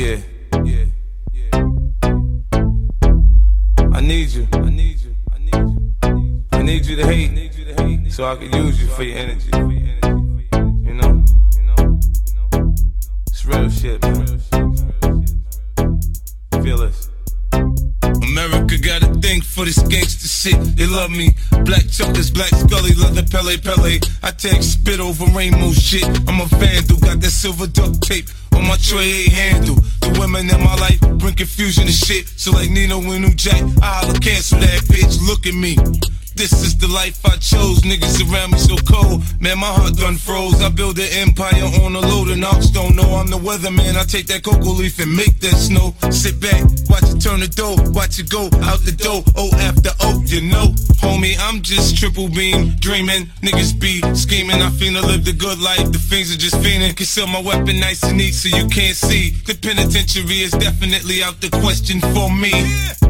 Yeah. Yeah. Yeah. I need you. I need you. I need you. I need you, to hate. I need you to hate. So I can use you for your energy. You know. It's real shit, man. Feel us. America got a thing for this gangster shit. They love me. Black chocolates, black scully, leather Pelle Pelle. I take spit over rainbow shit. I'm a vandal, got that silver duct tape on my tray handle. Women in my life bring confusion and shit. So like Nino and New Jack, I holla cancel that bitch. Look at me. This is the life I chose. Niggas around me so cold. Man, my heart done froze. I build an empire on a load of ox don't know I'm the weatherman. I take that coca leaf and make that snow. Sit back, watch it turn the dough. Watch it go out the door. O after O, you know. I'm just triple beam dreaming. Niggas be scheming. I feel finna live the good life. The fiends are just fiending. Conceal my weapon nice and neat so you can't see. The penitentiary is definitely out the question for me.